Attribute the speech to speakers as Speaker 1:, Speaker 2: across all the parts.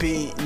Speaker 1: Be.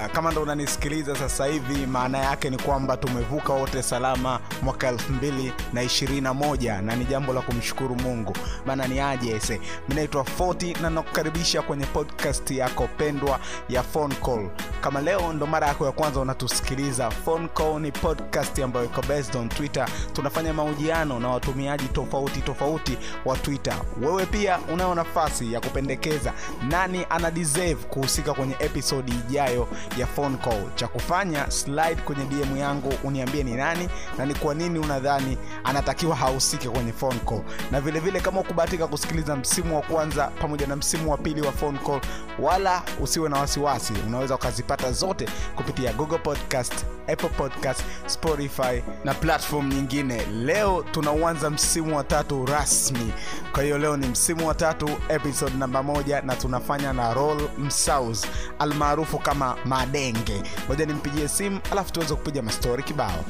Speaker 1: New kama ndo unanisikiliza sasa hivi maana yake ni kwamba tumevuka wote salama mwaka 221 na ni jambo la kumshukuru mungu. Maana ni aje ese? Mi foti na nakukaribisha kwenye podcast yako pendwa ya phone call. Kama leo ndo mara yako ya kwanza unatusikiliza phone call ni podcast ambayo iko based on twitter. Tunafanya mahojiano na watumiaji tofauti tofauti wa twitter. Wewe pia unayo nafasi ya kupendekeza nani ana deserve kuhusika kwenye episodi ijayo ya phone call. Cha kufanya slide kwenye dm yangu uniambie ni nani na ni kwa nini unadhani anatakiwa hahusike kwenye phone call. Na vilevile vile kama ukubahatika kusikiliza msimu wa kwanza pamoja na msimu wa pili wa phone call wala usiwe na wasiwasi. Unaweza ukazipata zote kupitia google podcast apple podcast spotify na platform nyingine. Leo tunauanza msimu wa tatu rasmi. Kwa hiyo leo ni msimu wa tatu episode namba moja na tunafanya na roll msaus almaarufu kama madenge. Moja nimpigie simu alafu tuweze kupiga mastori kibao.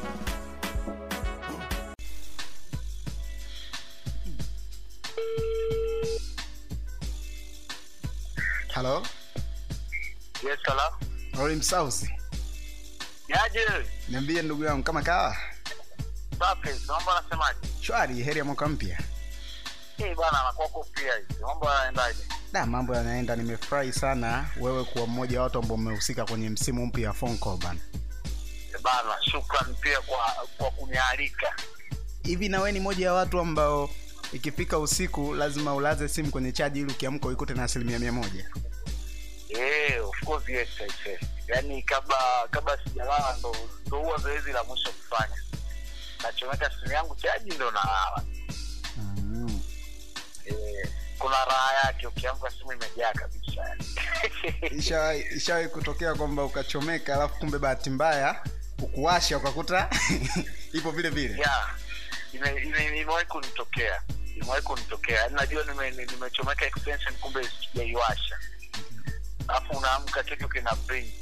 Speaker 1: Halo
Speaker 2: Yes, hello.
Speaker 1: roll msaus
Speaker 2: Yaje?
Speaker 1: niambie ndugu yangu kama kawa
Speaker 2: Safi, naomba nasemaje?
Speaker 1: shwari heri ya mwaka mpya
Speaker 2: Eh, bana anakuwa pia hizi. Mambo yanaendaje?
Speaker 1: da mambo yanaenda nimefurahi sana wewe kuwa mmoja wa watu ambao umehusika kwenye msimu mpya wa phone call bana
Speaker 2: E bana, shukran pia kwa kwa kunialika.
Speaker 1: hivi na wewe ni moja ya watu ambao ikifika usiku lazima ulaze simu kwenye chaji ili ukiamka uikute na asilimia mia moja
Speaker 2: Eh, of course yes, yes, yes. Yaani kabla kabla sijalala ndo ndo huwa zoezi la mwisho kufanya. Nachomeka simu yangu chaji ndo nalala.
Speaker 1: mm.
Speaker 2: Eh, kuna raha yake ukiamka simu imejaa kabisa.
Speaker 1: ishawahi kutokea kwamba ukachomeka alafu kumbe bahati mbaya ukuwasha ukakuta ipo vile vile
Speaker 2: yeah ime- ime- imewahi kunitokea imewahi kunitokea najua najua nime- ni- extension kumbe sijaiwasha alafu unaamka kitu kina blink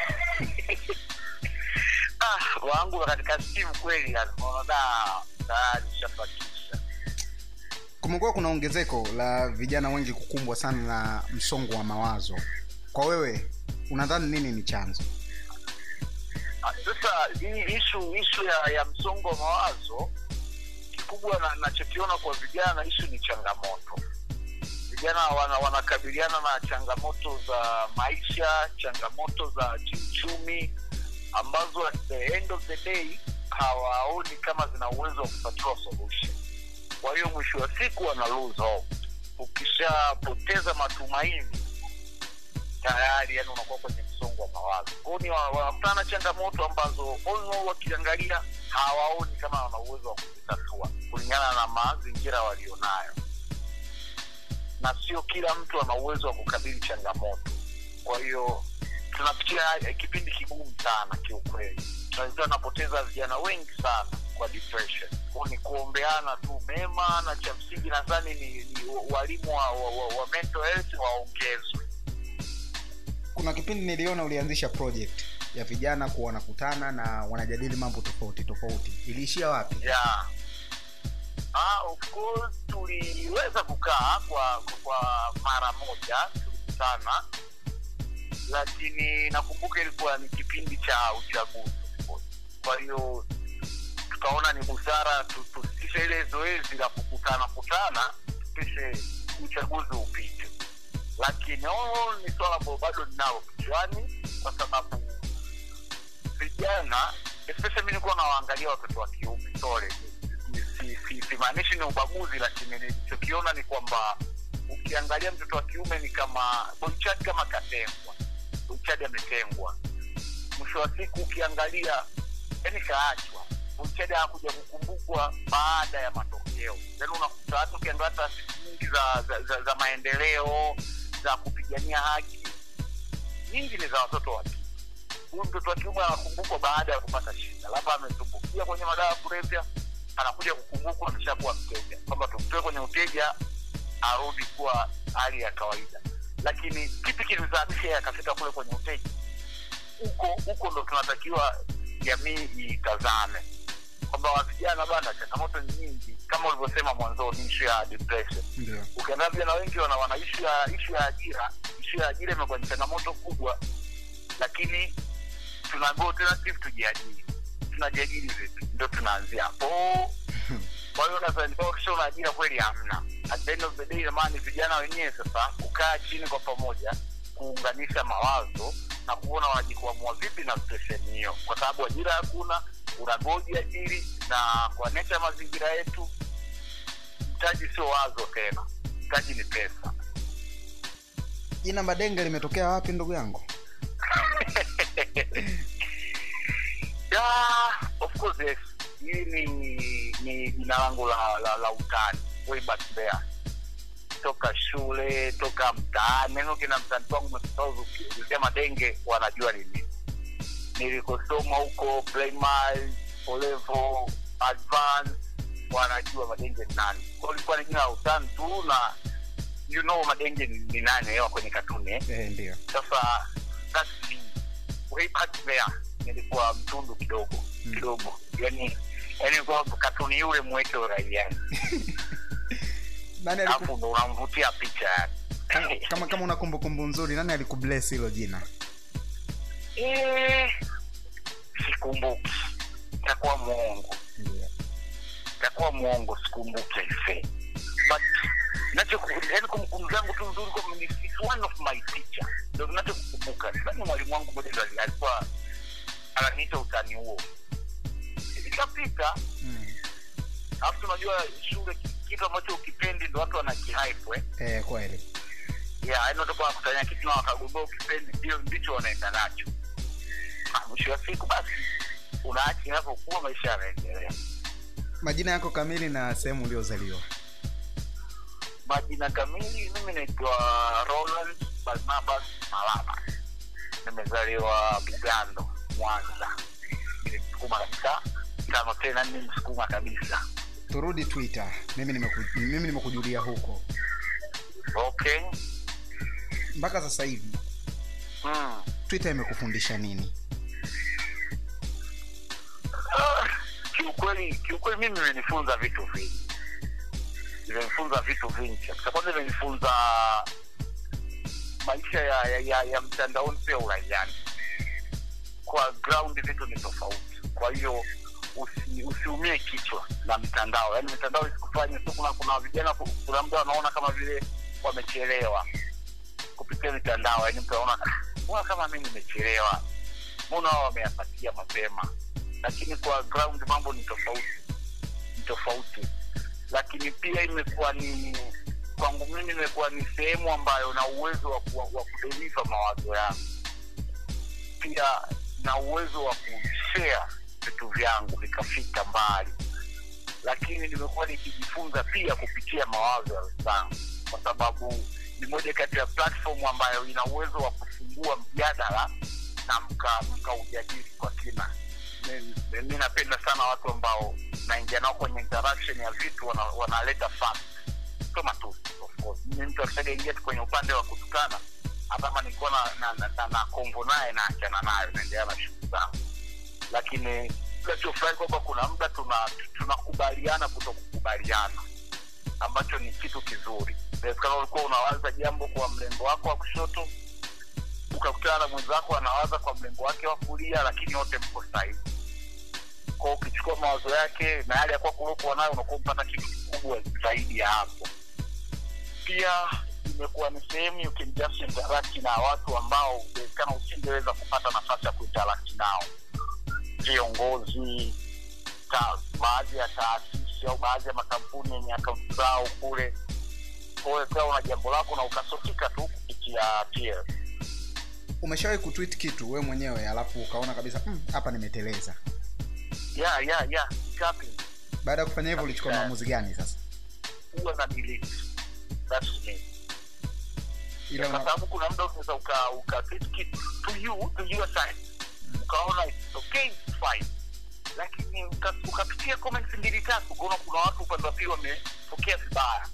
Speaker 2: ah, wangu katika simu kweli nishafatisha
Speaker 1: kumekuwa kuna ongezeko la vijana wengi kukumbwa sana na msongo wa mawazo. Kwa wewe unadhani nini ni chanzo?
Speaker 2: Ah, sasa hii ishu ishu ya, ya msongo wa mawazo kikubwa na- nachokiona kwa vijana ishu ni changamoto vijana wana, wanakabiliana na changamoto za maisha changamoto za kiuchumi ambazo at the end of the day hawaoni kama zina uwezo wa kupatiwa solution. Kwa hiyo mwisho wa siku wana lose hope. Ukishapoteza matumaini tayari yani unakuwa kwenye msongo wa mawazo. Kwao ni wanakutana na changamoto ambazo all wakiangalia hawaoni kama wana uwezo wa kuzitatua kulingana na mazingira walionayo na sio kila mtu ana uwezo wa kukabili changamoto. Kwa hiyo tunapitia eh, kipindi kigumu sana kiukweli. Tunaweza napoteza vijana wengi sana kwa depression. Kwa ni kuombeana tu mema na cha msingi nadhani ni, ni walimu wa, wa, wa, wa mental health waongezwe.
Speaker 1: Kuna kipindi niliona ulianzisha project ya vijana kuwa wanakutana na wanajadili mambo tofauti tofauti. Iliishia wapi?
Speaker 2: Yeah. Ah, of course tuliweza kukaa kwa kwa mara moja sana, lakini nakumbuka ilikuwa ni kipindi cha uchaguzi. Kwa hiyo tukaona ni busara tu- tusitishe ile zoezi la kukutana kutana tupishe uchaguzi upite. Lakini oh, ni swala ambayo bado ninalo kichwani kwa sababu vijana especially mi nilikuwa nawaangalia watoto wa kiume sorry Si- ni ubaguzi lakini nilichokiona ni kwamba ukiangalia mtoto wa kiume ni kama boichadi kama katengwa. Boichadi ametengwa. Mwisho wa siku ukiangalia yani kaachwa. Boichadi hakuja kukumbukwa baada ya matokeo. Yani unakuta hata ukiangalia taasisi nyingi za, za, za, za maendeleo za kupigania haki nyingi ni za watoto wa kike huyu mtoto wa kiume anakumbukwa baada ya kupata shida. Labda ametumbukia kwenye madawa ya kulevya anakuja kukumbukwa ameshakuwa mteja kwamba tumtoe kwenye uteja arudi kuwa hali ya kawaida. Lakini kipi kilisababisha yeye akafika kule kwenye uteja huko huko ndo tunatakiwa jamii itazame kwamba wavijana bana changamoto nyingi kama ulivyosema mwanzoni ishu ya depression.
Speaker 1: Yeah.
Speaker 2: ukiangalia vijana wengi wana, wana ishu ya ishu ya ajira ishu ya ajira imekuwa ni changamoto kubwa lakini tuna alternative tujiajiri tunajiajiri vipi ndio tunaanzia. Hapo kwa hiyo nadhani una ajira kweli hamna. At the end of the day jamani vijana wenyewe sasa kukaa chini kwa pamoja kuunganisha mawazo na kuona wanajikuamua vipi na stesheni hiyo. Kwa sababu ajira hakuna unagoji ajiri na kwa nature mazingira yetu mtaji sio wazo tena. Mtaji ni pesa.
Speaker 3: Jina madenge limetokea wapi ndugu yangu
Speaker 2: yeah, of course yes. Hii ni ni jina langu la, la, la utani way back there toka shule toka mtaani neno kina mtani wangu ukisema denge wanajua ni nini. Nilikosoma huko primary O level advance wanajua madenge ni nani. Kwao ilikuwa ni jina la utani tu na you know madenge ni ni nani hewa kwenye katuni eh?
Speaker 3: eh, ndio.
Speaker 2: Sasa that's me. way back there nilikuwa mtundu kidogo
Speaker 3: Mm.
Speaker 2: kidogo. Yani yani kwa katuni yule mweke uraiani alafu ndo unamvutia picha
Speaker 3: kama, kama kama una kumbukumbu nzuri nani alikubless hilo jina?
Speaker 2: E, sikumbuki. Takuwa mwongo. Takuwa mwongo sikumbuki aise. But yani kumbukumbu zangu tu nzuri one of my teacher ndo nachokukumbuka sani mwalimu wangu moja ndo alikuwa ikapita
Speaker 3: mm.
Speaker 2: alafu tunajua shule kitu ambacho ukipendi ndo watu wanakihype eh.
Speaker 3: eh, kweli.
Speaker 2: Yeah, watakuwa wakutania kitu na wakagundua ukipendi ndio ndicho wanaenda nacho. Mwisho wa siku basi unaacha inapokuwa maisha yanaendelea.
Speaker 3: Majina yako kamili na sehemu uliozaliwa.
Speaker 2: Majina kamili mimi naitwa roland barnabas malama. Nimezaliwa bugando mwanza. Ni kabisa tano tena ni msukuma kabisa.
Speaker 3: Turudi twitter. Mimi nimeku, mimi nimekujulia huko.
Speaker 2: Okay.
Speaker 3: Mpaka sasa hivi
Speaker 2: mm.
Speaker 3: twitter imekufundisha nini?
Speaker 2: Ah, kiukweli kiukweli mimi imenifunza vitu vingi. Imenifunza vitu vingi. Kabisa kwanza imenifunza maisha ya, ya, ya, ya mtandaoni pia uraiani. Kwa ground vitu ni tofauti. Kwa hiyo usi, usiumie kichwa na mitandao yaani mitandao isikufanye tu kuna kuna vijana kuna mda wanaona kama vile wamechelewa kupitia mitandao. Yaani mtu anaona "Ah, mbona kama mi nimechelewa? Mbona wao wameyapatia mapema? Lakini kwa ground mambo ni tofauti ni tofauti. Lakini pia imekuwa ni kwangu mimi imekuwa ni sehemu ambayo na uwezo wa, wa, wa kudeliva mawazo yangu. Pia na uwezo wa kushare vitu vyangu vikafika mbali. Lakini nimekuwa nikijifunza pia kupitia mawazo ya wenzangu kwa sababu ni moja kati ya platform ambayo ina uwezo wa kufungua mjadala na mka- mkaujadili kwa kina. Mi- napenda sana watu ambao naingia nao kwenye interaction ya vitu wana- wanaleta fact sio matusi of tu kwenye upande wa kutukana hata kama na, na, na, na, na kombo naye naachana nayo naendelea na shughuli zangu lakini tunachofurahi kwamba kuna muda tuna tunakubaliana kuto kukubaliana ambacho ni kitu kizuri. Inawezekana ulikuwa unawaza jambo kwa mlengo wako wa kushoto ukakutana na mwenzako anawaza kwa mlengo wake wa kulia lakini wote mko sahihi. Kwao ukichukua mawazo yake na yale yakuwa kuliokuwa nayo unakuwa mpata kitu kikubwa zaidi ya hapo. Pia imekuwa ni sehemu you can just interact na watu ambao inawezekana usingeweza kupata nafasi ya kuinteract nao viongozi baadhi ya taasisi au baadhi ya makampuni yenye akaunti zao kule. Ikawa una jambo lako na ukasotika tu kupitia umeshawai
Speaker 3: umeshawahi kitu we mwenyewe alafu ukaona kabisa "Mm, nimeteleza.
Speaker 2: Yeah, yeah, yeah,
Speaker 3: baada ya kufanya hivyo ulichukua maamuzi gani sasa?
Speaker 2: Huwa na delete. That's me.
Speaker 3: Ile
Speaker 2: kwa sababu kuna muda unaweza uka uka tweet kitu to you to your side. Ukaona it's okay fine. Lakini ukapitia comments mbili tatu ukaona kuna watu upande wa pili wamepokea vibaya.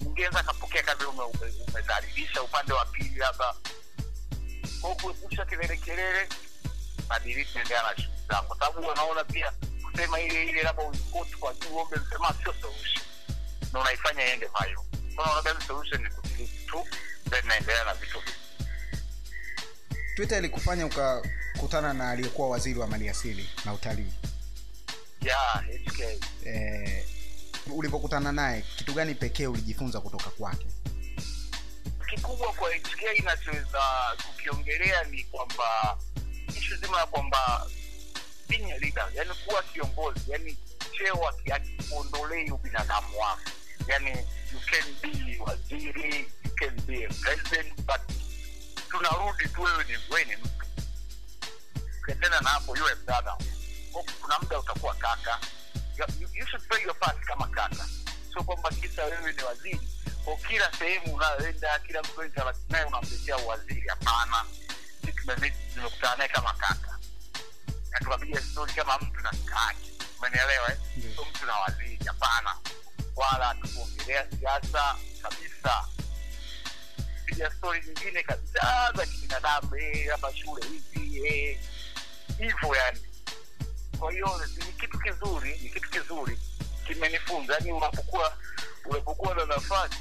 Speaker 2: Mwingine akapokea kazi ume- ume- umedhalilisha upande wa pili labda. Kwao kuepusha kelele kelele naendelea na shughuli zangu kwa sababu wanaona pia kusema ile ile labda uikoti kwa juu ombe msema sio solution. Na unaifanya iende viral. Kwa hiyo solution ni kudelete tu then naendelea na vitu vingi
Speaker 3: twitter ilikufanya ukakutana na aliyekuwa waziri wa maliasili na utalii?
Speaker 2: Yeah HK
Speaker 3: eh, ulivyokutana naye kitu gani pekee ulijifunza kutoka kwake?
Speaker 2: Kikubwa kwa HK inachoweza kukiongelea ni kwamba ishu zima ya kwamba being a leader, yani kuwa kiongozi, yani cheo akikuondolei ubinadamu wako, yani you can be waziri, you can be a president, but tunarudi tu, wewe ni wewe ni mtu. Ukiendana na hapo, yule brother, kuna muda utakuwa kaka, you, you should play your part kama kaka, sio kwamba kisa wewe ni waziri. Kwa kila sehemu unayoenda, kila mtu naye unamletea uwaziri. Hapana, nimekutana naye kama kaka. Na tukapiga stori kama mtu na kaka yake, umenielewa eh? Sio mtu na waziri, hapana, wala tukuongelea siasa kabisa piga stori zingine kabisa za kibinadamu eh, labda shule hivi eh, hivyo yani. Kwa hiyo ni kitu kizuri ni kitu kizuri. Kimenifunza yani unapokuwa unapokuwa na nafasi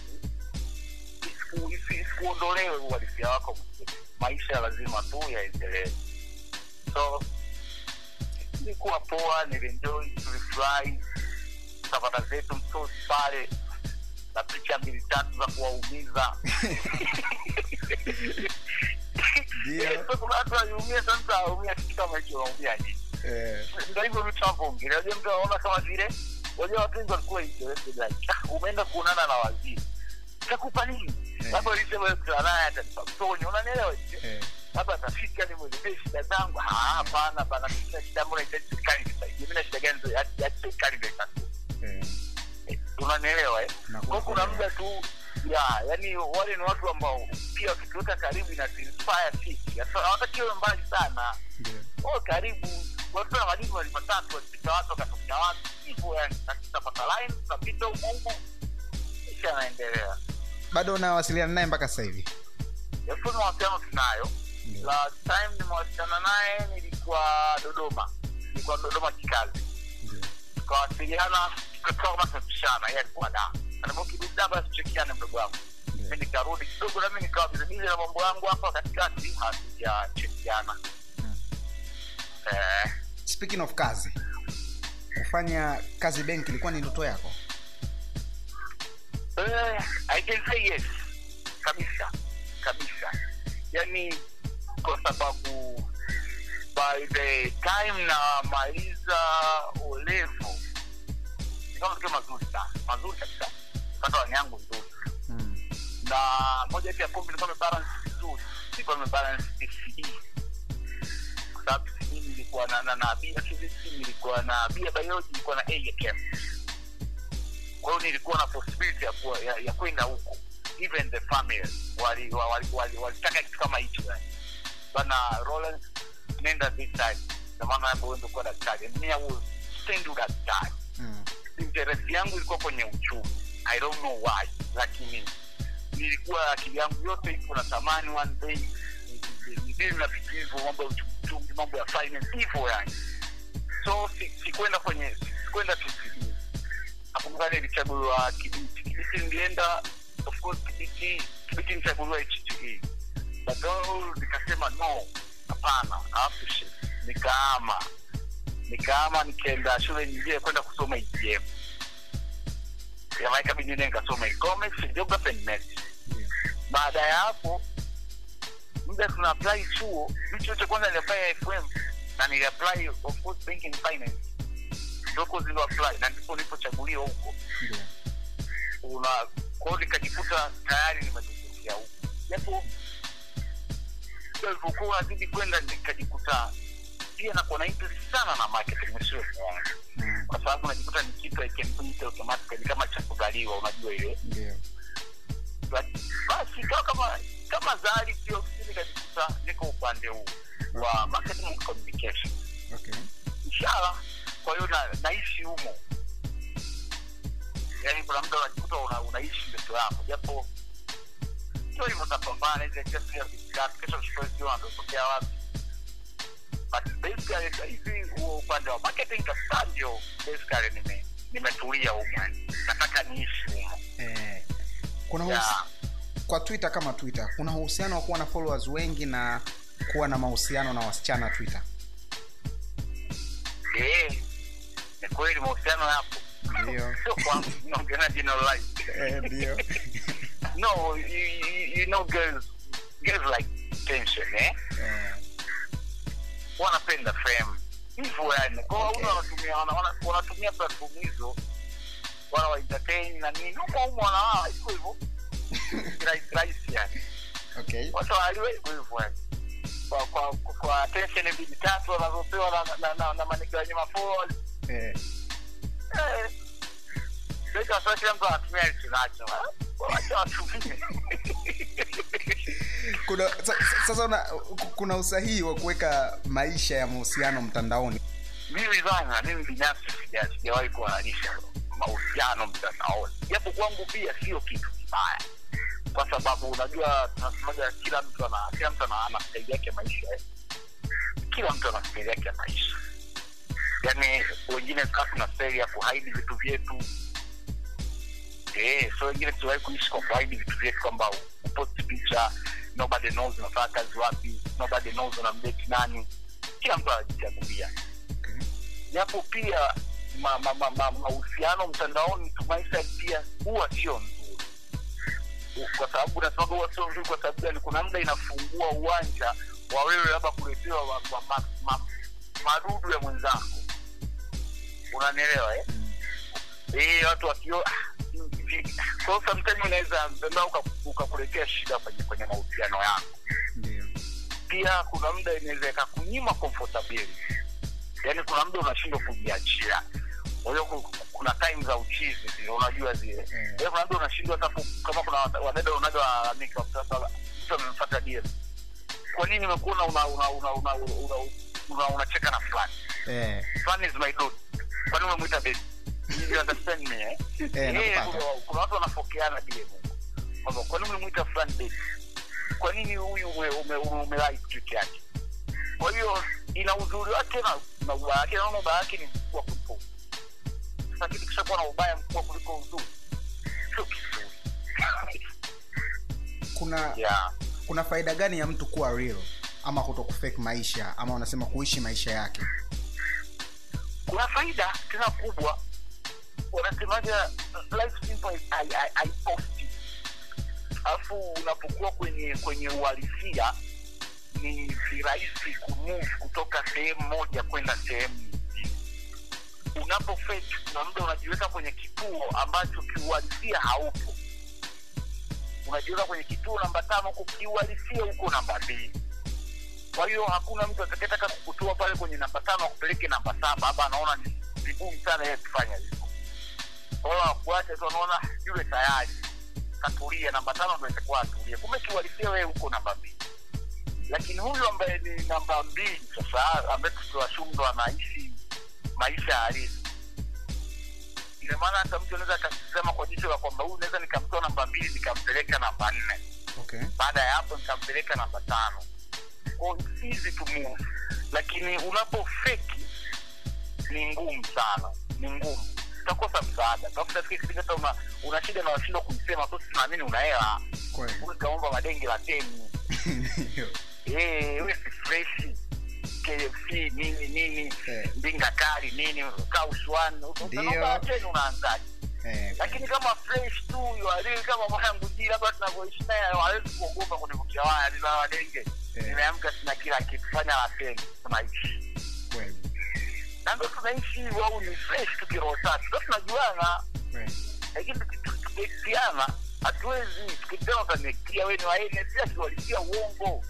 Speaker 2: isiku- isi- isikuondolewe uhalisia wako. Maisha lazima tu yaendelee. So nilikuwa poa nilienjoy tulifurahi safara zetu msosi pale na picha mbili tatu za kuwaumiza. Kuna watu waliumia sasa waumia kitu kama hicho waumia nini?
Speaker 3: Eh,
Speaker 2: ndo hivyo vitu tunavyoongelea. Unajua mtu anaona kama vile unajua watu wengi walikuwa umeenda kuonana na waziri. Takupa nini?
Speaker 3: Eh.
Speaker 2: labda ulisema kutana naye atanipa mtoni unanielewa
Speaker 3: eh,
Speaker 2: labda atafika nimwelezee shida zangu. Ah, hapana bana shida mbona itaji serikali nisaidie mimi na shida gani hadi hadi serikali
Speaker 3: eh,
Speaker 2: Eh, unanielewa eh? Kwa kuna muda tu ya yani wale ni watu ambao pia wakituweka karibu na inspire sisi. Hawataki wewe mbali sana.
Speaker 3: Yeah.
Speaker 2: oh karibu watu na majibu wali matatu walipita watu wakatokea watu hivyo yani na tutapata line tutapita huko huko kisha anaendelea
Speaker 3: bado unawasiliana naye mpaka sasa hivi?
Speaker 2: Yafu mawasiliano tunayo. Last time nimewasiliana naye nilikuwa dodoma. Nilikuwa dodoma kikazi. Tukawasiliana tukatoka mpaka tumepishana yeye alikuwa da anambia ukirudi basi tuchekiane mdogo wangu. Mi nikarudi kidogo nami nikawa bizibizi na mambo yangu hapa katikati hatujachekiana.
Speaker 3: Mm.
Speaker 2: eh,
Speaker 3: speaking of kazi kufanya kazi benki ilikuwa ni ndoto yako?
Speaker 2: Eh, I can say yes. Kabisa. Kabisa. Yani kwa sababu by the time namaliza olevo ikawa matokeo mazuri sana mazuri kabisa. Pata wani yangu nzuri.
Speaker 3: Mm.
Speaker 2: na moja ya kombi ilikuwa imebalance vizuri. Ilikuwa imebalance PCE kwa sababu PCE nilikuwa na na na bia physics nilikuwa na bia biology nilikuwa na A ya chem kwa hiyo nilikuwa na possibility ya kuwa- ya, ya kwenda huko. Even the family wali walitaka wali, wali, walitaka kitu kama hicho yani. Bana Rollins nenda this side. Na maana hapo wewe ndio daktari. And me I you daktari.
Speaker 3: Mm.
Speaker 2: interest yangu ilikuwa kwenye uchumi. I don't know why. Lakini nilikuwa akili yangu yote iko na tamani one day. Ndio na vitu hivyo mambo ya uchumi mambo ya finance hivyo yani. So si- sikwenda kwenye sikwenda TCB nakumbuka nilichaguliwa kibiti. Kibiti nilienda of course kibiti kibiti nilichaguliwa HTE but nikasema no hapana I have to shift nikaama nikaama nikaenda shule nyingine kwenda kusoma EGM Jamaica bidi nikasoma economics geography and maths. Baada ya hapo muda tuna apply chuo. Mi chuo cha kwanza niliapply fm na niliapply of course banking finance. Ndoko zilo apply na ndipo nilipochaguliwa huko. Una kwao nikajikuta tayari nimetokea huko. Japo ilivyokuwa unazidi kwenda nikajikuta pia nakuwa na interest sana na marketing msio wangu
Speaker 3: Mm.
Speaker 2: kwa sababu najikuta ni kitu ikimpita automatically kama cha kuzaliwa unajua ile yeah. Basi ikawa kama kama zali pia ofisini kajikuta niko upande huu wa marketing communication
Speaker 3: Okay.
Speaker 2: inshallah kwa hiyo na, naishi humo yaani kuna muda unajikuta una, unaishi ndoto yako japo sio hivyo utapambana hizi kesi ya vikati kesho mshikozio anatokea wapi but basically hivi huo upande wa marketing kabisa ndio basically nime nimetulia yani nataka niishi humo
Speaker 3: Eh, kuna,
Speaker 2: Yeah.
Speaker 1: kwa twitter kama twitter. Kuna uhusiano wa kuwa na followers wengi na kuwa na mahusiano na wasichana twitter.
Speaker 2: Eh, ni kweli mahusiano yapo.
Speaker 1: Ndio.
Speaker 2: sio kwangu naongelea jina
Speaker 1: Eh, ndio
Speaker 2: no you, you, you know girls girls like tension eh?
Speaker 1: Eh,
Speaker 2: wanapenda fame hivyo yani. Kwa
Speaker 1: Okay.
Speaker 2: okay. wanatumia wana, wana, wanatumia platform hizo wana wa entertain na nini. Huko huko wanawaa hivyo hivyo. Rahisi rahisi yani.
Speaker 1: Okay.
Speaker 2: Watu waliwe hivyo hivyo yani. Kwa kwa kwa- attention mbili tatu wanazopewa na na, na, na maniga nyuma mafollowers
Speaker 1: Eh,
Speaker 2: eh sasa sasa mtu anatumia hicho nacho wacha watumie
Speaker 1: kuna sa- sa- sasa una, kuna usahihi wa kuweka maisha ya mahusiano mtandaoni?
Speaker 2: Mimi bana mimi binafsi sijawahi kuhalalisha mahusiano mtandaoni. Japo kwangu pia sio kitu kibaya. Kwa sababu unajua tunasemaga kila mtu ana kila mtu ana staili yake maisha. Kila mtu ana staili yake maisha. Yaani wengine kaa tuna staili ya kuhaidi vitu vyetu so wengine tuwahi kuishi kwa kuhaidi vitu vyetu kwamba uposti picha nobody knows unafanya kazi wapi nobody knows unamdeti nani. Kila mtu anajichagulia
Speaker 1: okay.
Speaker 2: japo pia mahusiano ma, ma, ma, mtandaoni tumaisha pia huwa sio nzuri. Kwa sababu nasemaga huwa sio nzuri kwa sababu gani? Kuna muda inafungua uwanja wa wewe labda kuletewa wa- wa- ma, ma, marudu ya mwenzako. Unanielewa eh? Eh, watu wakio ah, hivi. so sometimes unaweza mtandao uka- ukakuletea shida kwenye kwenye mahusiano yako.
Speaker 1: Ndio.
Speaker 2: Pia kuna muda inaweza ikakunyima comfortability yaani kuna muda unashindwa kujiachia. Kwa hiyo kuna time za uchizi zile unajua zile mm. Kuna mtu unashindwa hata kama kuna wadada unaga walalamika sasa mtu amemfuata DM kwa nini nimekuona una una una una una una unacheka na fulani?
Speaker 1: Eh,
Speaker 2: fulani is my dude. Kwa nini umemwita baby you understand me eh?
Speaker 1: Eh,
Speaker 2: kuna- watu wanafokeana kwamba kwa nini umemwita fulani baby kwa nini huyu umelai kitu yake? Kwa hiyo ina uzuri wake na na ubaya wake naona ubaya wake ni mkubwa kuliko sasa kitu kishakuwa na ubaya mkubwa kuliko uzuri sio kizuri.
Speaker 1: Kuna
Speaker 2: yeah.
Speaker 1: kuna faida gani ya mtu kuwa real? Ama kuto kufake maisha ama unasema kuishi maisha yake?
Speaker 2: Kuna faida tena kubwa wanasemaga life simple is I, I, I post alafu unapokuwa kwenye kwenye uhalisia ni virahisi kumove kutoka sehemu moja kwenda sehemu nyingine. Unapo kuna muda unajiweka kwenye kituo ambacho kiuhalisia haupo. Unajiweka kwenye kituo namba tano huko kiuhalisia huko namba mbili. Kwa hiyo hakuna mtu atakayetaka kukutoa pale kwenye namba tano akupeleke namba saba. Hapa anaona ni vigumu sana yeye kufanya hivyo kwa hiyo tu anaona yule tayari. Katulia namba tano ndo itakuwa atulie. Kumbe kiuhalisia wewe huko namba mbili. Lakini huyu ambaye ni namba mbili sasa ambaye tukiwashumu ndo anaishi maisha halisi. Ina maana hata mtu anaweza akasema kwa jicho la kwamba huyu naweza nikamtoa namba mbili nikampeleka namba nne.
Speaker 1: Okay.
Speaker 2: Baada ya hapo nikampeleka namba tano. Easy to move. Lakini unapofeki ni ngumu sana. Ni ngumu utakosa msaada. Tafuta kipindi hata una, una shida na washindwa kuisema tu tunaamini una hela.
Speaker 1: Kweli.
Speaker 2: Madengi la teni. Eh, we si freshi kfc nini nini
Speaker 1: Eh.
Speaker 2: mbinga kali nini kaushwan
Speaker 1: Ndio.
Speaker 2: teni unaanzaji
Speaker 1: Eh,
Speaker 2: lakini kama fresh tu yualii kama mwanangu ji labda tunavyoishi naye hawezi kuogopa kunivukia waya nina wadenge
Speaker 1: Eh.
Speaker 2: nimeamka sina kila kitu fanya la teni tunaishi na ndo tunaishi au ni fresh tukiroho tatu ndo tunajuana. Lakini tukiektiana hatuwezi tukitena utanektia we ni waene pia kiwalisia uongo.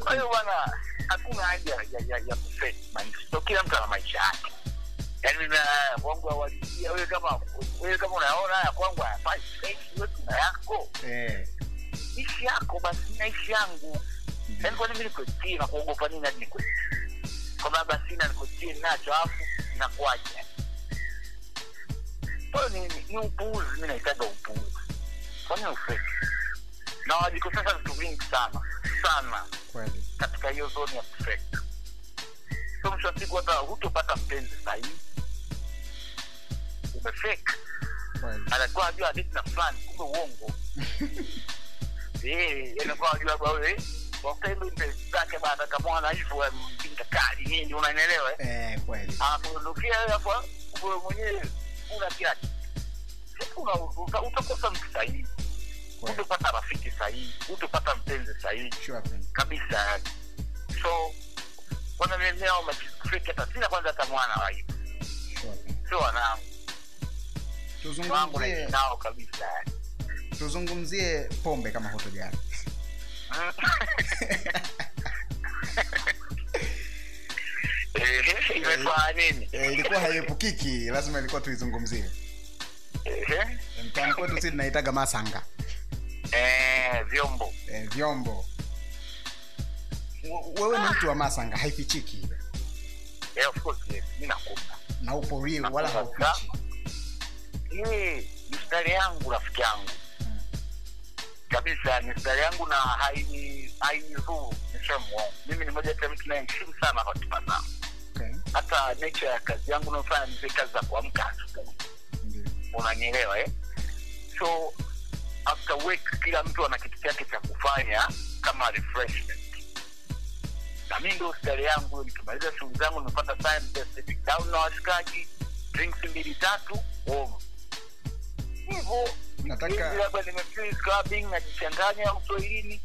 Speaker 2: Kwa hiyo bwana hakuna haja ya, kufake maisha. Kila mtu ana maisha yake. Yaani mimi kwangu awalisia wewe kama wewe kama unaona haya kwangu hayafai. Wewe tuna yako.
Speaker 1: Eh,
Speaker 2: ishi yako basi naishi yangu.
Speaker 1: ndio.
Speaker 2: Yaani kwani mi nikotie na kuogopa nini hadi nikotie kwa baba sina nikotie nacho afu inakuwaje? Kwayo ni, ni, upuuzi mi naitaga upuuzi. Kwani ufeki na wajikosesha vitu vingi sana sana
Speaker 1: kweli.
Speaker 2: katika hiyo zoni ya kufeki so mwisho wa siku hata hutopata mpenzi sahihi. Umefeki anakuwa ajua hadithi na fulani kumbe uongo. Eh, anakuwa ajua bawe wapendo interest zake baada kamwana hivyo mpinga kali nini unanielewa eh?
Speaker 1: Eh, kweli.
Speaker 2: Anakuondokea hapa wewe mwenyewe una kila kuna uta- utakosa mtu sahihi. Utapata rafiki sahihi utapata mpenzi sahihi.
Speaker 1: Sure
Speaker 2: kabisa so wananeneo mafiki hata sina kwanza hata mwana wa hivi.
Speaker 1: Sure
Speaker 2: sio wanangu.
Speaker 1: Tuzungumzie
Speaker 2: nao kabisa yani.
Speaker 1: tuzungumzie pombe kama hutojali ilikuwa haiepukiki lazima ilikuwa tuizungumzie. Mtaani kwetu si tunaitaga masanga.
Speaker 2: Eh, vyombo.
Speaker 1: Eh, vyombo wewe ni mtu wa masanga haifichiki
Speaker 2: Eh, of course yes mimi nakumbuka
Speaker 1: na upo real wala haufichi.
Speaker 2: Hii mstari yangu rafiki yangu kabisa ni stari yangu na haini hainizuru niseme mimi ni moja kati ya mtu nayeheshimu sana ratiba zangu
Speaker 1: okay.
Speaker 2: hata nature ya kazi yangu naofanya ni zile kazi za kuamka asubuhi. Unanielewa eh? so after work kila mtu ana kitu chake cha kufanya kama refreshment. Na mi ndio stari yangu nikimaliza shughuli zangu nimepata time just sitting down na washikaji drinks mbili tatu home hivyo
Speaker 1: Nataka-
Speaker 2: labda nimefeel clubbing najichanganya uswahilini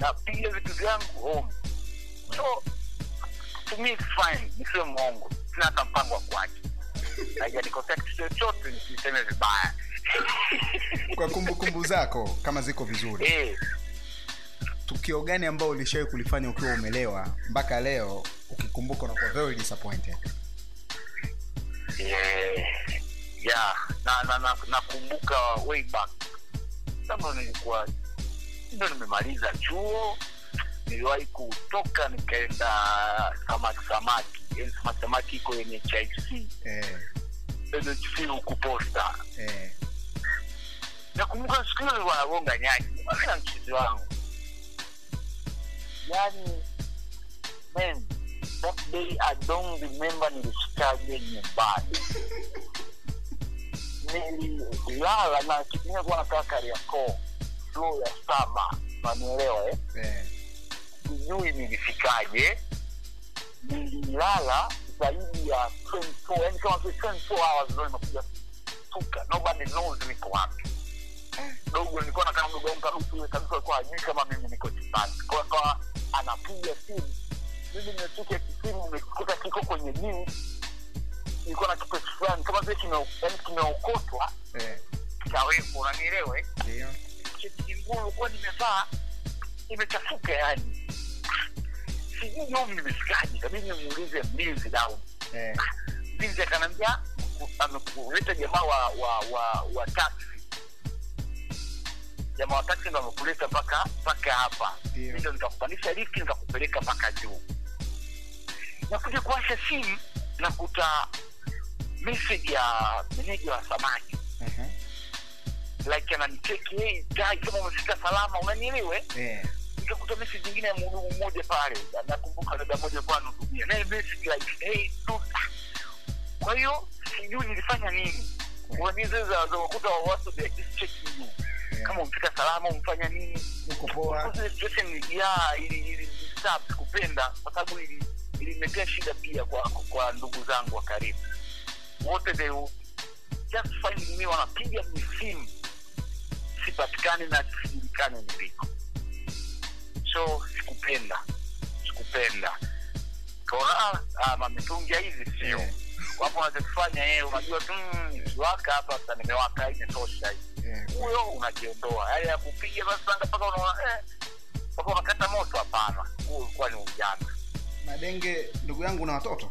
Speaker 2: napiga vitu vyangu home. So to me it's fine. Nisiwe mwongo. Sina hata mpango wa kuacha. Haijanikosea kitu chochote nisiseme vibaya.
Speaker 1: Kwa kumbukumbu zako kama ziko vizuri
Speaker 2: Eh,
Speaker 1: tukio gani ambao ulishawai kulifanya ukiwa umelewa mpaka leo ukikumbuka unakuwa very disappointed?
Speaker 2: Eh, yeah, na na na nakumbuka way back. Kama nilikuwa ndo nimemaliza chuo niliwahi kutoka nikaenda samaki samaki yani samaki samaki iko yenye hic
Speaker 1: eh,
Speaker 2: nhc huku posta.
Speaker 1: Eh,
Speaker 2: nakumbuka siku hiyo nilikuwa nagonga nyaki. Na mchizi wangu. Yani man that day i don't remember nilishikaje nyumbani nililala na kipindi kuwa nakaa kariakoo. Floor ya saba. Manielewa eh? sijui nilifikaje. Nililala zaidi ya 24 yani kama vile 24 hours ndo nimekuja kutuka nobody knows niko wapi. Dogo nilikuwa nakaa mdogo wangu kadusu yule kabisa alikuwa hajui kama mimi niko chumbani kwa akawa anapiga simu. Mimi nimeshika kisimu nimekuta kiko kwenye juu nilikuwa na kitu fulani kama vile yani kimeokotwa.
Speaker 1: Eh,
Speaker 2: kikawekwa unanielewa eh? nguo kuwa nimevaa imechafuka yani. Sijui leo nimefikaje kabidi nimuulize mlinzi dau
Speaker 1: Eh,
Speaker 2: mlinzi akanambia amekuleta jamaa wa wa wa wa taksi jamaa wa taksi ndo amekuleta mpaka mpaka hapa. Ndo nikakupandisha lifti nikakupeleka mpaka juu. Nakuja kuasha simu nakuta message ya meneja wa samaki.
Speaker 1: Uh-huh.
Speaker 2: like ananicheki hey, guy kama umefika salama unanielewe
Speaker 1: yeah.
Speaker 2: nikakuta message nyingine ya mhudumu mmoja pale. Nakumbuka dada moja kwa anahudumia. Naye message like hey dude. Kwa hiyo sijui nilifanya nini. Unajua za za wa watu they just checking you
Speaker 1: Yeah.
Speaker 2: kama umefika salama umefanya nini?
Speaker 1: Uko poa.
Speaker 2: Situation ya ili ili stop kupenda kwa sababu ili ilimetea shida pia kwa kwa ndugu zangu wa karibu wote they will just find me wanapiga misimu sipatikani na sijulikani niliko so sikupenda. Sikupenda. Kaona ah, mametungia hivi sio?
Speaker 1: Eh.
Speaker 2: wapo wanachokifanya yeye unajua tu mm, hapa sasa nimewaka imetosha hii
Speaker 1: eh,
Speaker 2: huyo unajiondoa. Yale ya kupiga sasa mpaka unaona eh, mpaka unakata moto hapana. Huo ulikuwa ni ujana.
Speaker 1: Madenge ndugu yangu na watoto?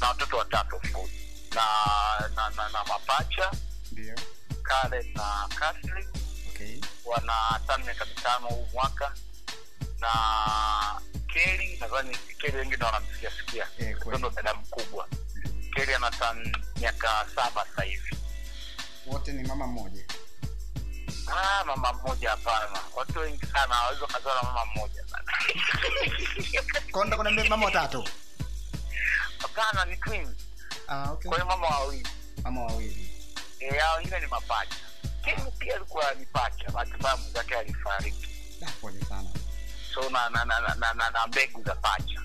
Speaker 2: Na watoto watatu of course. Na na na, na mapacha.
Speaker 1: Ndio.
Speaker 2: Karen na kasli
Speaker 1: okay.
Speaker 2: wana tano miaka mitano huu mwaka. Na Keli nadhani Keli wengi ndo wanamsikia sikia.
Speaker 1: Eh,
Speaker 2: ndo dada mkubwa. Keli ana tan miaka saba sasa hivi.
Speaker 1: Wote ni mama mmoja?
Speaker 2: Ah, mama mmoja hapana. Watu wengi sana hawawezi wakazaa na mama mmoja sana.
Speaker 1: Konda kuna mama watatu
Speaker 2: hapana ni twins
Speaker 1: ah, okay.
Speaker 2: kwa hiyo mama wawili.
Speaker 1: Mama wawili.
Speaker 2: E, hao wengine ni mapacha. Ken pia alikuwa ni pacha mbaya mwenzake alifariki.
Speaker 1: Da, pole sana.
Speaker 2: So na na, na, na, na, na, mbegu za pacha.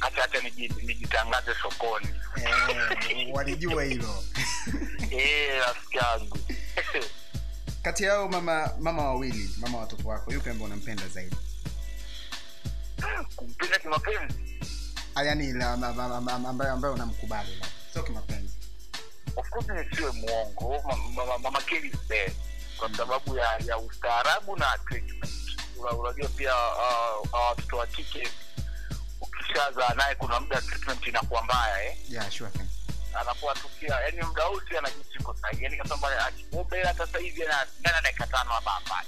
Speaker 2: Hata hata nijitangaze sokoni.
Speaker 1: Eh, walijua hilo.
Speaker 2: Eh, rafiki yangu.
Speaker 1: Kati yao mama mama wawili mama watoto wako yupi ambaye unampenda zaidi?
Speaker 2: Kumpenda kimapenzi
Speaker 1: Ah, ma- ambaye ambaye unamkubali sio kimapenzi.
Speaker 2: Of course nisiwe mwongo Ma- ma- mama Kelly is there kwa sababu ya ya ustaarabu na treatment. Unajua pia uh, watoto wa kike ukishazaa naye kuna muda treatment inakuwa mbaya eh?
Speaker 1: Yeah, sure thing.
Speaker 2: anakuwa tukia yani muda huu si anajisiko sahihi. Yani akimwombe hata sasa hivi ana- dakika tano hapa hapa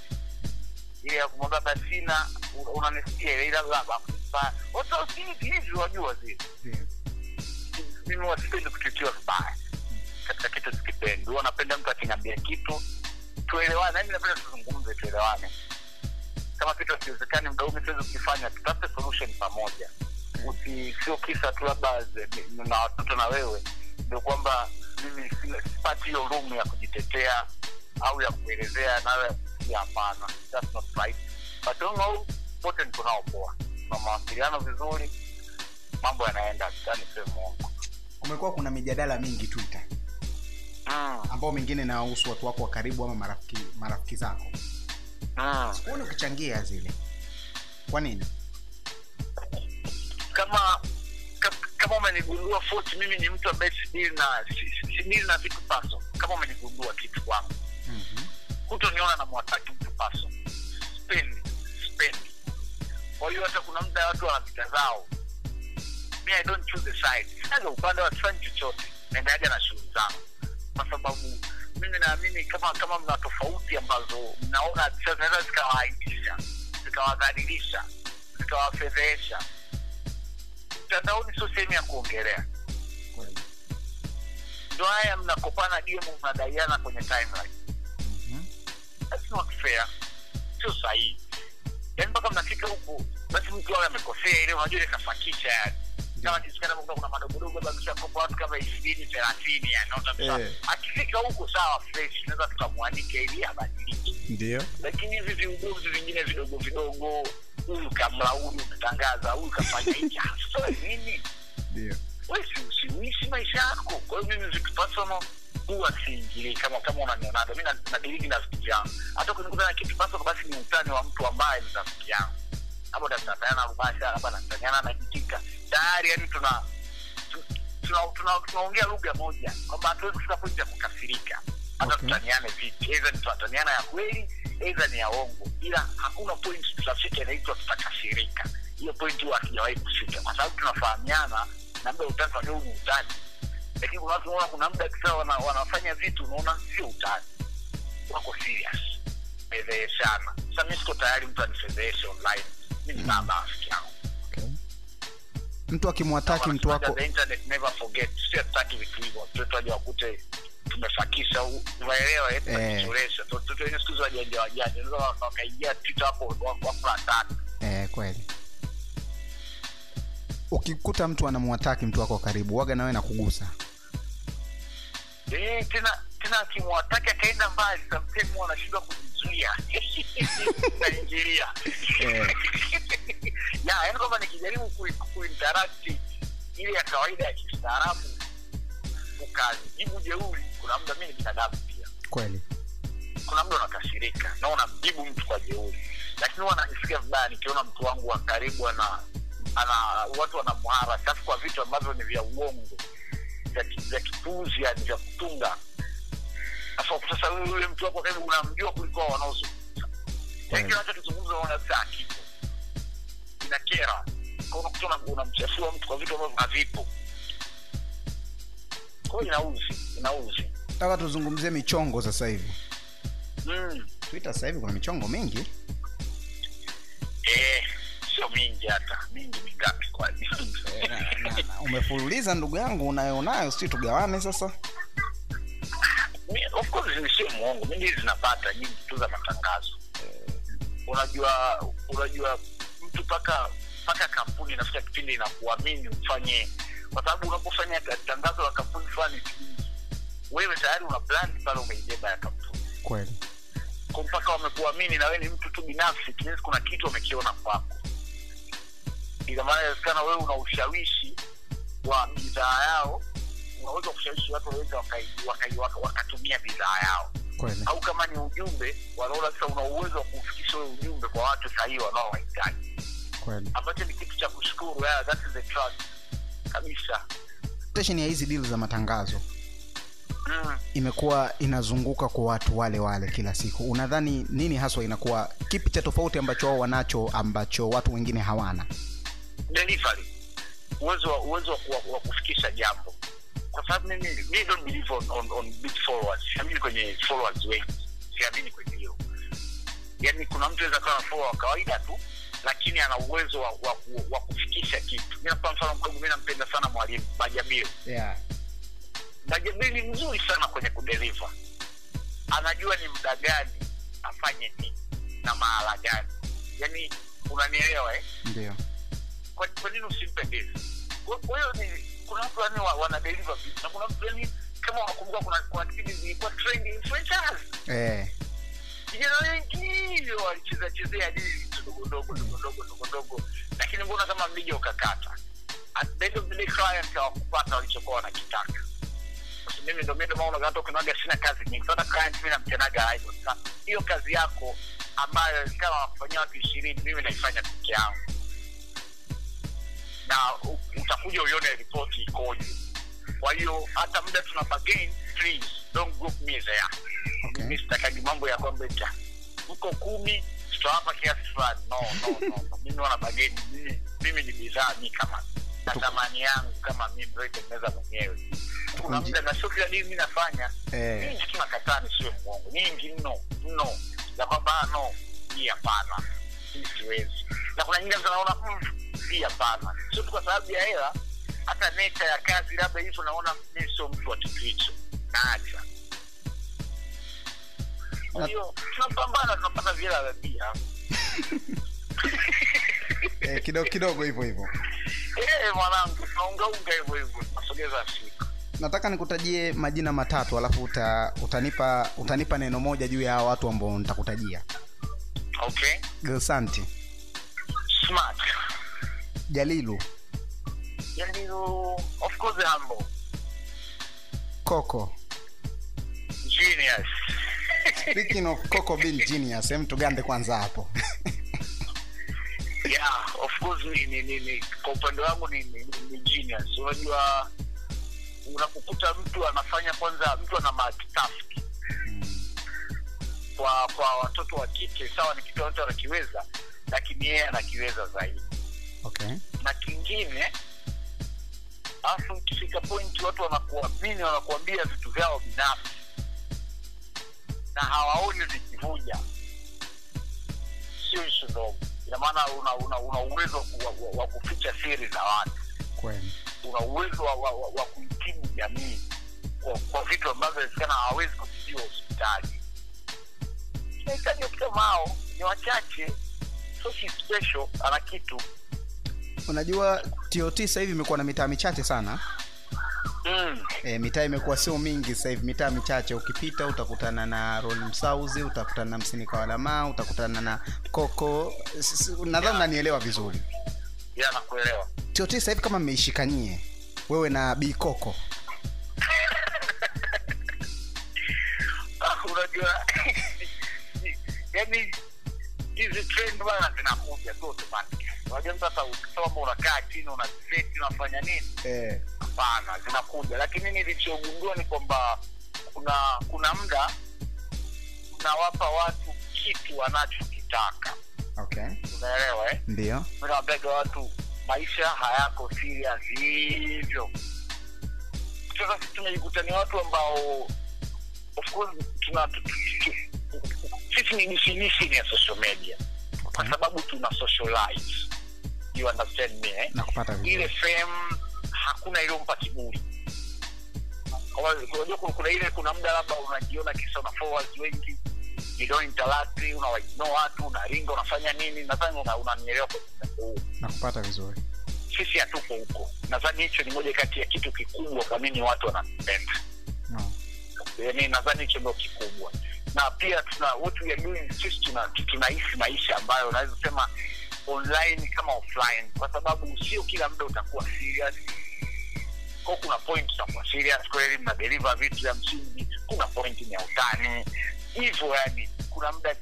Speaker 2: ile ya kumwambia basina unanisikia ile ila akupa watu usingi hivi wajua zile. Mimi wasipendi kuchukiwa vibaya. Katika kitu sikipendi. Huwa napenda mtu akiniambia kitu tuelewane. Yani napenda tuzungumze tuelewane. Kama kitu akiwezekani muda huu siwezi kukifanya. Tutafute solution pamoja. Sio kisa tu labda na watoto na wewe. Ndio kwamba mimi sipati hiyo room ya kujitetea au ya kuelezea nayo hapana. That's not right. But on all wote niko nao poa na mawasiliano vizuri mambo yanaenda yani sehemu mwongo.
Speaker 1: Kumekuwa kuna mijadala mingi twitter.
Speaker 2: Mm.
Speaker 1: ambao mengine nawahusu watu wako wa karibu ama marafiki marafiki zako.
Speaker 2: Mm.
Speaker 1: sikuoni ukichangia zile. Kwa nini?
Speaker 2: Kama ka- kama umenigundua fort mimi ni mtu ambaye sidili na sidili na vitu paso kama umenigundua kitu kwangu.
Speaker 1: Mm-hmm.
Speaker 2: kutoniona na mwataki mtu paso spendi spendi kwa hiyo hata kuna muda watu wanapita zao. Mi i don't choose the side. Sinaga upande wa kifanyi chochote. Naendaga na shughuli zangu. Kwa sababu mimi naamini kama kama mna tofauti ambazo mnaona zinaweza zikawaaibisha zikawadhalilisha zikawafedhehesha. Mtandaoni sio sehemu ya kuongelea. Ndo haya mnakopana dimu mnadaiana kwenye timeline.
Speaker 1: Mm-hmm.
Speaker 2: That's not fair. Sio sahihi yaani mpaka mnafika huku basi mtu awe amekosea ile unajua ile kafakisha yani. Kama kisikana kuna kuna madogodogo watu kama ishirini thelathini yani unaona
Speaker 1: Eh.
Speaker 2: akifika huko sawa fresh tunaweza tukamwanike ili abadilike.
Speaker 1: Ndio.
Speaker 2: Lakini hivi viuguzi vingine vidogo vidogo huyu kamla huyu umetangaza huyu kafanya hiki hasa nini?
Speaker 1: Ndio.
Speaker 2: Si maisha yako. Kwa hiyo mimi vitu personal huwa siingilii kama kama unanionaga mi na- nadiriki na rafiki yangu. Hata kunikuta na kitu personal basi ni utani wa mtu ambaye ni rafiki yangu. Hapo tunataniana rubasha labda nataniana najitika tayari yani tuna tu- tuna- tuna- tunaongea lugha moja kwamba hatuwezi kufika pointi ya kukasirika. Hata
Speaker 1: Okay.
Speaker 2: tutaniane vipi? Eidha ni tunataniana ya kweli eidha ni ya ongo ila hakuna point tutafika inaitwa tutakasirika. Hiyo point huwa hatujawahi kufika. Kwa sababu tunafahamiana na mda utani huu ni utani lakini kuna watu kuna muda kisa wana, wanafanya vitu unaona sio utani. Wako serious. Fedheheshana. Sasa mi siko tayari mtu anifedheheshe online. Mi ni baba rafiki yangu.
Speaker 1: Mtu akimwataki mtu wako
Speaker 2: internet never forget. Sio hatutaki vitu hivyo. Watoto waje wakute tumefakisha unaelewa eh?
Speaker 1: Eh.
Speaker 2: watoto wenyewe siku hizi wajanja wajanja. Unaweza wakaingia twitter hapo wako
Speaker 1: eh, kweli. Ukikuta mtu anamwataki mtu wako wa karibu waga nawe nakugusa kugusa
Speaker 2: Eh, tena tena akimwataki akaenda mbali sometimes wanashindwa kujizuia. Naingilia
Speaker 1: Eh.
Speaker 2: ya yani kwamba nikijaribu kuintarakti kuinteract ile ya kawaida ya kistaarabu ukajibu jeuri kuna muda mi ni binadamu pia.
Speaker 1: Kweli.
Speaker 2: Kuna muda unakasirika na unamjibu mtu kwa jeuri. Lakini huwa najisikia vibaya nikiona mtu wangu wa karibu ana ana watu wanamhara safu kwa vitu ambavyo ni vya uongo vya ki- vya kipuzi yani vya kutunga. Sasa yule mtu wako karibu unamjua kuliko wanaozungumza. Lakini anachokizungumza unaona saa kipo. Inakera unakuta unamchafua mtu kwa vitu ambavyo havipo. Kwao inauzi inauzi.
Speaker 1: Taka tuzungumzie michongo sasa hivi.
Speaker 2: Mm.
Speaker 1: twitter sasa hivi kuna michongo mingi.
Speaker 2: Eh, sio mingi hata. Mingi mingapi kwani
Speaker 1: umefululiza ndugu yangu unayonayo si tugawane sasa?
Speaker 2: Of course sio mwongo. Mi hizi zinapata nyingi tu za matangazo. Unajua unajua mtu paka mpaka kampuni inafika kipindi inakuamini ufanye. Kwa sababu unapofanya tangazo la kampuni fulani wewe tayari una brand pale umeibeba ya kampuni.
Speaker 1: Kweli.
Speaker 2: Kwa mpaka wamekuamini na wewe ni mtu tu binafsi kuna kitu wamekiona kwako. Ina maana inawezekana wewe una ushawishi wa bidhaa yao unaweza kushawishi watu waweze wakai- wakai- waka- wakatumia bidhaa yao.
Speaker 1: Kwele.
Speaker 2: au kama ni ujumbe wanaona sasa una uwezo wa kufikisha ule ujumbe kwa watu sahihi wanaowahitaji ambacho ni kitu cha kushukuru yeah, that is the trust. Kabisa.
Speaker 1: Station ya hizi dili za matangazo.
Speaker 2: Mm.
Speaker 1: imekuwa inazunguka kwa watu wale wale kila siku. Unadhani nini haswa inakuwa kipi cha tofauti ambacho wao wanacho ambacho watu wengine hawana?
Speaker 2: Delivery uwezo wa uwezo wa, wa, wa kufikisha jambo. Kwa sababu mimi mimi don't believe on, on, on big followers. Siamini kwenye followers wengi. Siamini kwenye hiyo Yani kuna mtu anaweza kuwa follower kawaida tu lakini ana uwezo wa, wa, wa kufikisha kitu. Mimi kwa mfano mdogo mimi nampenda sana mwalimu bajabili
Speaker 1: yeah.
Speaker 2: bajabili ni mzuri sana kwenye kudeliver. Anajua ni muda gani afanye nini na mahala gani. Yani unanielewa eh?
Speaker 1: ndio
Speaker 2: kwa, nini usimpe ndizi kwa hiyo ni kuna watu yani wa, wana deliver vitu. Na kuna mtu yani kama wakumbuka kuna kuna kipindi zilikuwa trending influencers.
Speaker 1: Eh,
Speaker 2: vijana wengi walicheza chezea dili tu ndogo ndogo ndogo ndogo dogo dogo lakini mbona kama mlija ukakata? At the end of the day client hawakupata walichokuwa wanakitaka. Sasa mimi ndo mimi ndo maana hata ukinaga sina kazi nyingi. Sana, client mimi namtenaga hivyo. Sasa hiyo kazi yako ambayo kama wafanyia watu ishirini mimi naifanya peke yangu na utakuja uione ripoti ikoje. Kwa hiyo hata muda tuna bargain please don't group me there.
Speaker 1: Okay.
Speaker 2: mi sitakagi mambo ya kwamba eti, mko kumi tutawapa kiasi fulani. No no no, no. mimi wana bageni mimi, mimi ni bidhaa mi kama na thamani yangu kama mimi naitengeneza mwenyewe. Kuna muda na sio kila dili mi nafanya.
Speaker 1: Eh,
Speaker 2: Mimi tu nakataa nisiwe mwongo. Nyingi mno mno. Ya kwamba ah, no hii hapana hii siwezi na kuna nyingine mtu anaona mm, si hapana. Sio tu kwa sababu ya hela hata nature ya kazi labda hivyo naona mimi sio mtu wa kitu hicho naacha. Kwa hiyo tunapambana tunapata vila vya bia.
Speaker 1: Eh, kidogo kidogo hivyo hivyo.
Speaker 2: Eh, mwanangu tunaungaunga hivyo hivyo. Tunasogeza siku.
Speaker 1: Nataka nikutajie majina matatu alafu uta, utanipa utanipa neno moja juu ya watu ambao nitakutajia
Speaker 2: okay.
Speaker 1: Gelsanti
Speaker 2: smart.
Speaker 1: Jalilu.
Speaker 2: Jalilu, of course humble
Speaker 1: coco.
Speaker 2: Genius.
Speaker 1: Speaking of coco being genius hem tugande kwanza hapo.
Speaker 2: Yeah of course ni, ni, ni, kwa upande wangu ni, ni, ni, ni genius. Unajua unapokuta mtu anafanya kwanza mtu ana multitask kwa kwa watoto wa kike sawa ni kitu wote wanakiweza lakini yeye anakiweza zaidi.
Speaker 1: Okay.
Speaker 2: Na kingine alafu ikifika point watu wanakuamini wanakuambia vitu vyao binafsi. Na hawaoni vikivuja. Sio ishu ndogo. Ina maana una, una, una uwezo wa, wa, wa, kuficha siri za watu.
Speaker 1: Kweli.
Speaker 2: Una uwezo wa, wa, wa, wa kuitibu jamii kwa, kwa vitu ambavyo inawezekana hawawezi kutibiwa hospitali tunahitaji hao ni wachache so si special ana kitu
Speaker 1: unajua tot sasa hivi imekuwa na mitaa michache sana.
Speaker 2: Mm.
Speaker 1: e, mitaa imekuwa sio mingi sasa hivi mitaa michache. Ukipita utakutana na rol msauzi utakutana na msinika walamaa utakutana na koko. Nadhani unanielewa vizuri.
Speaker 2: Nakuelewa.
Speaker 1: Tot sasa hivi kama mmeishikanyie wewe na bi koko.
Speaker 2: Ah, unajua yani hizi trend bana zinakuja tu automatic. Unajua hata ukisoma unakaa chini unaseti unafanya nini?
Speaker 1: Eh.
Speaker 2: hapana zinakuja. Lakini nilichogundua ni kwamba kuna kuna muda nawapa watu kitu wanachokitaka.
Speaker 1: Okay.
Speaker 2: Unaelewa eh?
Speaker 1: ndio.
Speaker 2: Nawapiga watu maisha hayako serious hivyo. Sasa sisi tumejikuta ni watu ambao of course tuna tu- tu- tu- sisi ni definition ya social media. Kwa sababu tuna socialize. You understand me eh? ile fame hakuna iliyompa kiburi. Unajua kuna- ile kuna muda labda unajiona kisa una followers wengi you don't interact unawaignore watu unaringa unafanya nini nadhani una- unanielewa kwa mtindo huu
Speaker 1: nakupata vizuri.
Speaker 2: Sisi hatuko huko. Nadhani hicho ni moja kati ya kitu kikubwa kwa nini watu wanapenda.
Speaker 1: No.
Speaker 2: yani nadhani hicho ndio kikubwa na pia tuna what we are doing sisi tuna tunaishi maisha ambayo unaweza kusema online kama offline. Kwa sababu sio kila muda utakuwa serious. Kwa kuna point utakuwa serious kweli mna deliver vitu vya msingi. Kuna point ni ya utani. Hivyo yani kuna muda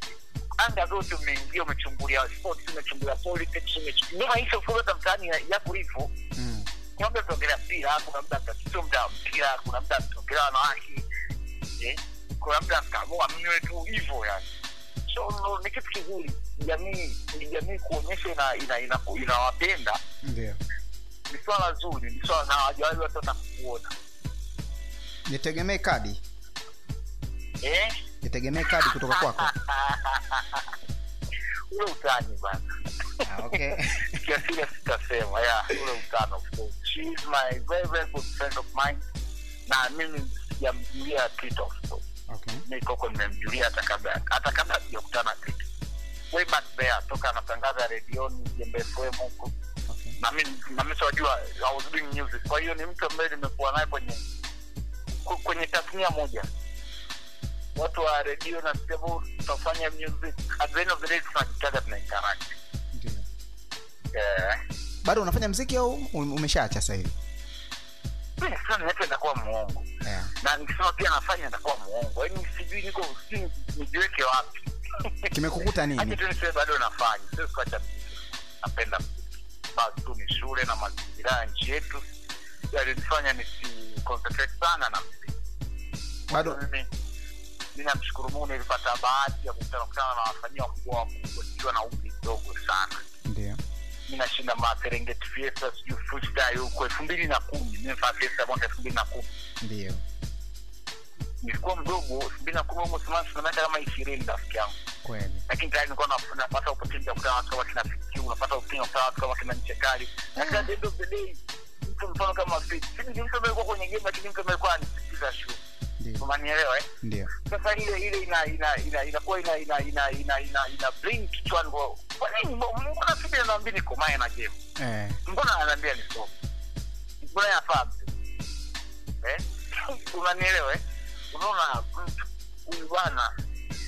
Speaker 2: anga zote umeingia umechungulia sports umechungulia politics umechungulia maisha ukiota mtaani yako hivyo.
Speaker 1: Mm.
Speaker 2: kuna muda tuongelea mpira kuna muda sio muda wa mpira kuna muda tuongelea wanawake. Eh? Kuna muda akaamua mnywe tu hivyo yani. So no, ni kitu kizuri. Jamii ni jamii kuonyesha ina ina ina inawapenda.
Speaker 1: Ndio.
Speaker 2: Ni swala zuri ni swala na hawajawahi watu hata kuona.
Speaker 1: Nitegemee kadi.
Speaker 2: Eh?
Speaker 1: Nitegemee kadi kutoka kwako.
Speaker 2: Ule utani bana.
Speaker 1: Ah, okay.
Speaker 2: kiasili sitasema. Yeah ule course. She is my very very good friend of mine. Na mimi sijamjulia kitu of course
Speaker 1: okay.
Speaker 2: mi koko nimemjulia hata kabla hata kabla sijakutana kitu. Way back there toka anatangaza redioni jembe fm huko.
Speaker 1: Okay.
Speaker 2: na mi na mi siwajua i was doing music. Kwa hiyo ni mtu ambaye nimekuwa naye kwenye kwenye tasnia moja. Watu wa redio na sehemu tutafanya music. At the end of the day tunajitaga tuna interact
Speaker 1: ndio bado unafanya mziki au um- umeshaacha sasa hivi?
Speaker 2: Mimi sasa niache nitakuwa muongo. Na nikisema pia nafanya nitakuwa muongo yaani sijui niko nijiweke wapi?
Speaker 1: Kimekukuta
Speaker 2: Acha
Speaker 1: nini
Speaker 2: tu niseme bado nafanya. Siwezi kuacha mziki napenda mziki basi tu ni shule na mazingira ya nchi yetu. Yalinifanya nisi concentrate sana na mziki
Speaker 1: bado?
Speaker 2: Mimi mi namshukuru mungu nilipata bahati ya kukutana kutana na wasanii wakubwa wakubwa nikiwa na umri mdogo sana.
Speaker 1: Ndio.
Speaker 2: Mi nashinda maserengeti fiesta sijui freestyle huko. Elfu mbili na kumi nimefanya fiesta mwaka elfu mbili na kumi.
Speaker 1: Ndio
Speaker 2: nilikuwa mdogo elfu mbili na kumi humo simama na miaka kama ishirini rafiki yangu
Speaker 1: kweli
Speaker 2: lakini tayari nilikuwa na- napata opportunity ya kukutana na watu kama kina Fikiri, unapata opportunity ya kukutana watu kama kina Nchekali. lakini at the end of the day, mtu mfano kama Fit, Fit ni mtu ambaye alikuwa kwenye game lakini mtu ambaye alikuwa anisikiza show.
Speaker 1: ndio
Speaker 2: Unanielewa eh?
Speaker 1: ndio
Speaker 2: Sasa ile ile ina ina ina inakuwa ina ina ina ina ina ina bring kichwani kwa kwa nini Mbo- mbona Fit anaambia nikomae na game?
Speaker 1: eh,
Speaker 2: Mbona ananiambia nisome? Mbona yafahamu? Eh? Unanielewa eh? Unaona mtu huyu bwana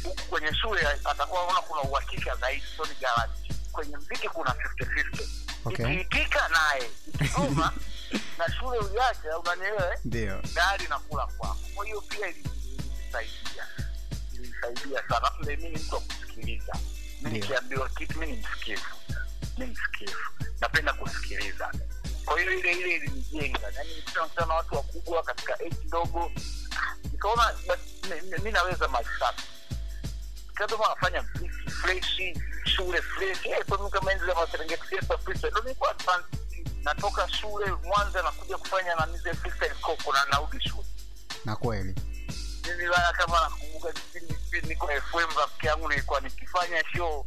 Speaker 2: huku kwenye shule atakuwa ona kuna uhakika zaidi, soni garanti. Kwenye mziki kuna 50-50.
Speaker 1: Okay.
Speaker 2: Ikiitika naye ikituma na shule uliacha, unanielewa
Speaker 1: ndio
Speaker 2: gari na kula kwako. Kwa hiyo pia ili- ilinisaidia, ilinisaidia sana. Alafu mimi ni mtu wa kusikiliza. Mi nikiambiwa kitu, mi ni msikivu, mi msikivu, napenda kusikiliza. Kwa hiyo ile ile ilinijenga, yani nikutana na watu wakubwa katika age ndogo, nikaona mi- naweza maji kadoma nafanya mziki freshi shule freshi eh, kwa mimi kama enzi za Maserengeti Fiesta freestyle. Ndo nilikuwa advanced. Natoka shule Mwanza nakuja kufanya na mize freestyle koko na narudi shule.
Speaker 1: Na kweli.
Speaker 2: Mimi bana kama nakumbuka kipindi kipindi niko FM rafiki yangu nilikuwa nikifanya show.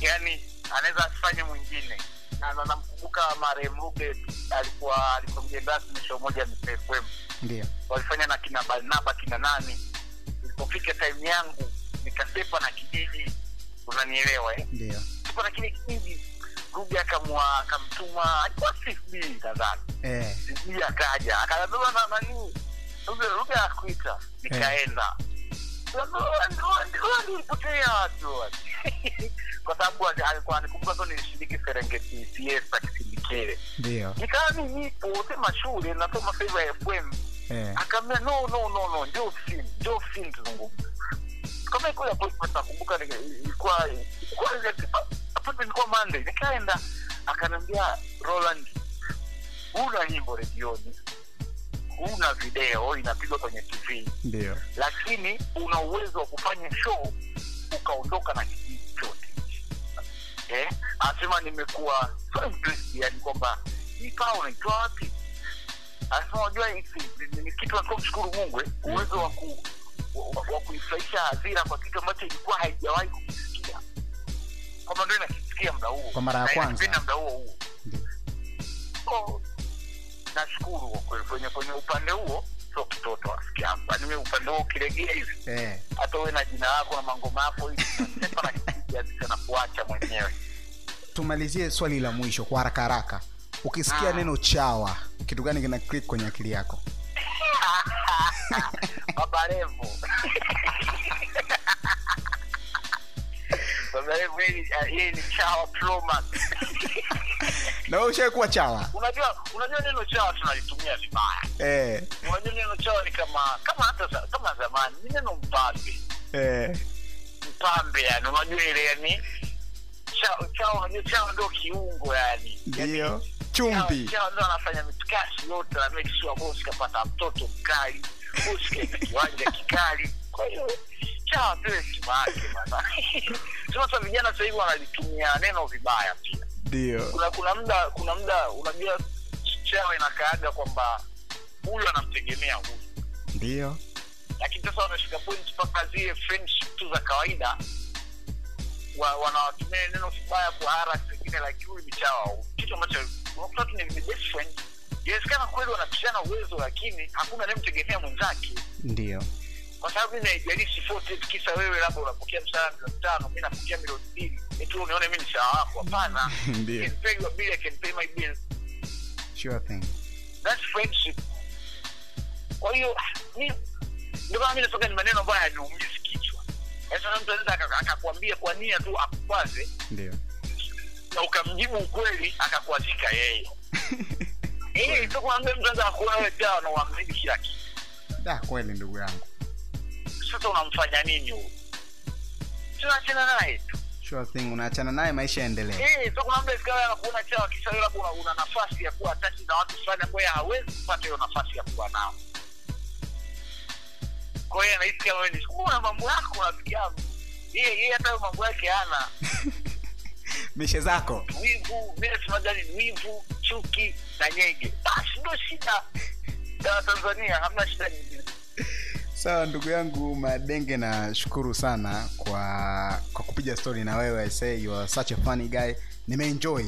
Speaker 2: Yani anaweza asifanye mwingine. Na na- namkumbuka marehemu Ruge alikuwa alikuwa mgeni rasmi show moja ya FM
Speaker 1: ndio.
Speaker 2: Walifanya na kina Barnaba kina nani. Ilipofika time yangu nikasepa na kijiji. Unanielewa eh?
Speaker 1: ndio.
Speaker 2: Sepa na kile kijiji Ruge akamwa akamtuma. Alikuwa CFB nadhani
Speaker 1: eh,
Speaker 2: CFB akaja akabeba na nani? Ruge Ruge akuita nikaenda nilipotea watu kwa sababu alikuwa anikumbuka tu nilishiriki Serengeti CS akisindikile,
Speaker 1: ndio.
Speaker 2: Nikawa mimi nipo sema shule nasoma sasa hivi FM
Speaker 1: eh,
Speaker 2: akaambia no no no no ndio ofisini ndio ofisini tuzungumze kama iko appointment nakumbuka ilikuwa ilikuwa hapo ilikuwa Monday. Nikaenda akaniambia Roland una nyimbo redioni huna video inapigwa kwenye TV
Speaker 1: ndio
Speaker 2: lakini una uwezo wa kufanya show ukaondoka na kijiji chote eh? anasema nimekuwa yani kwamba hii kaa unaitoa wapi anasema unajua ni- kitu kitu nakumshukuru mungu eh? uwezo wa ku wa- kuifurahisha hadhira kwa kitu ambacho ilikuwa haijawahi kukisikia kwamba ndio inakisikia mda huo
Speaker 1: Kwa mara ya kwanza.
Speaker 2: mda huo huo nashukuru kwa kweli. Kwenye kwenye upande huo sio kitoto rafiki yangu. Yaani mimi upande huo ukilegea hivi.
Speaker 1: Eh,
Speaker 2: hata uwe na jina lako na mangoma yako hivi na kuacha mwenyewe.
Speaker 1: Tumalizie swali la mwisho kwa haraka haraka. Ukisikia
Speaker 2: Ah.
Speaker 1: neno chawa kitu gani kina click kwenye akili yako?
Speaker 2: Baba revo baba revo yeye ni- chawa
Speaker 3: na wewe ushawahi chawa?
Speaker 2: Unajua unajua neno chawa tunalitumia vibaya.
Speaker 3: Eh,
Speaker 2: unajua neno chawa ni kama kama hata kama zamani ni neno mpambe.
Speaker 3: Eh,
Speaker 2: mpambe yani unajua ile yani chawa chawa unajua chawa ndio kiungo yani.
Speaker 3: Ndio. chumbi.
Speaker 2: chawa ndio anafanya mitikasi yote na make sure bosi kapata mtoto mkali kaenda kiwanja kikali. Kwa hiyo chawa pewe heshima yake bana sasa vijana sasa hivi wanalitumia neno vibaya pia.
Speaker 3: Ndio.
Speaker 2: Kuna kuna muda kuna muda unajua chawa inakaaga kwamba huyu anamtegemea huyu.
Speaker 3: Ndio.
Speaker 2: Lakini sasa wanashika point mpaka zile friendship tu za kawaida wa, wanawatumia neno vibaya kwa haras wengine like huyu ni chawa kitu ambacho unakuta tu ni best friend. Inawezekana kweli wanapishana uwezo lakini hakuna anayemtegemea mwenzake.
Speaker 1: Ndio
Speaker 2: kwa sababu mi naijalishi fote kisa wewe labda unapokea mshahara milioni tano mi napokea milioni mbili eti unione mi ni chawa wako hapana.
Speaker 1: Sure thing.
Speaker 2: That's friendship. Kwa hiyo ndio mi nasema ni maneno ambayo yaniumizi kichwa. Sasa mtu anaweza akakwambia kwa nia tu akukwaze
Speaker 1: ndio.
Speaker 2: na ukamjibu ukweli akakwazika yeye. Eh, sio mtu anaweza kuona wewe na uamzidi kila kitu.
Speaker 1: Da kweli ndugu yangu
Speaker 2: sasa unamfanya nini huyu? Tunaachana naye tu.
Speaker 1: Sure thing unaachana naye maisha yaendelee.
Speaker 2: Eh, so kuna mda sikawa anakuona cha wewe labda una, una nafasi ya kuwa tachi na watu fulani ambayo hawezi kupata hiyo nafasi ya kuwa nao. Kwa hiyo anahisi kama wewe ni kuna mambo yako rafiki yangu. Yeye yeye hata mambo yake hana.
Speaker 3: Mishe zako.
Speaker 2: Wivu mimi sema gani? Wivu chuki na nyege. Basi ndio shida. Ya tanzania hamna shida nyingine
Speaker 1: sawa ndugu yangu madenge nashukuru sana kwa kwa kupiga story na wewe. I say you are such a funny guy. Nimeenjoy.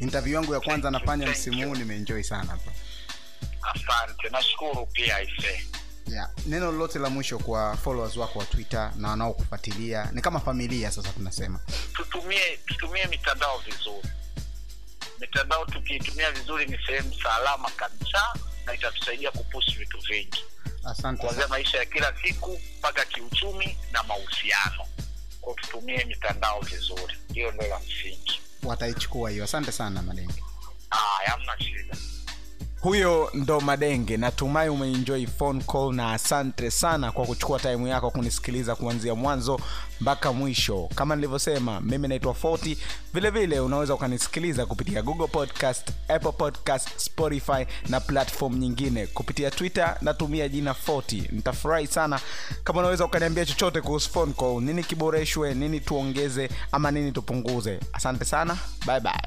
Speaker 1: Interview yangu ya kwanza
Speaker 2: Thank
Speaker 1: nafanya msimu huu nimeenjoy sana hapa.
Speaker 2: Asante. Nashukuru pia aise
Speaker 1: yeah. neno lolote la mwisho kwa followers wako wa twitter na wanaokufuatilia? Ni kama familia sasa tunasema.
Speaker 2: Tutumie tutumie mitandao vizuri. Mitandao tukiitumia vizuri ni sehemu salama kabisa na itatusaidia kupushi vitu vingi kuanzia maisha ya kila siku mpaka kiuchumi na mahusiano. Kwa tutumie mitandao vizuri. Hiyo ndio la msingi.
Speaker 1: Wataichukua hiyo. Asante sana madenge
Speaker 2: Ah, hamna shida
Speaker 3: huyo ndo madenge. Natumai umeenjoy phone call na asante sana kwa kuchukua taimu yako kunisikiliza kuanzia mwanzo mpaka mwisho. Kama nilivyosema mimi naitwa 40 vile vile unaweza ukanisikiliza kupitia google podcast apple podcast spotify na platform nyingine. Kupitia twitter natumia jina 40 nitafurahi sana kama unaweza ukaniambia chochote kuhusu phone call. Nini kiboreshwe nini tuongeze ama nini tupunguze. Asante sana. Bye bye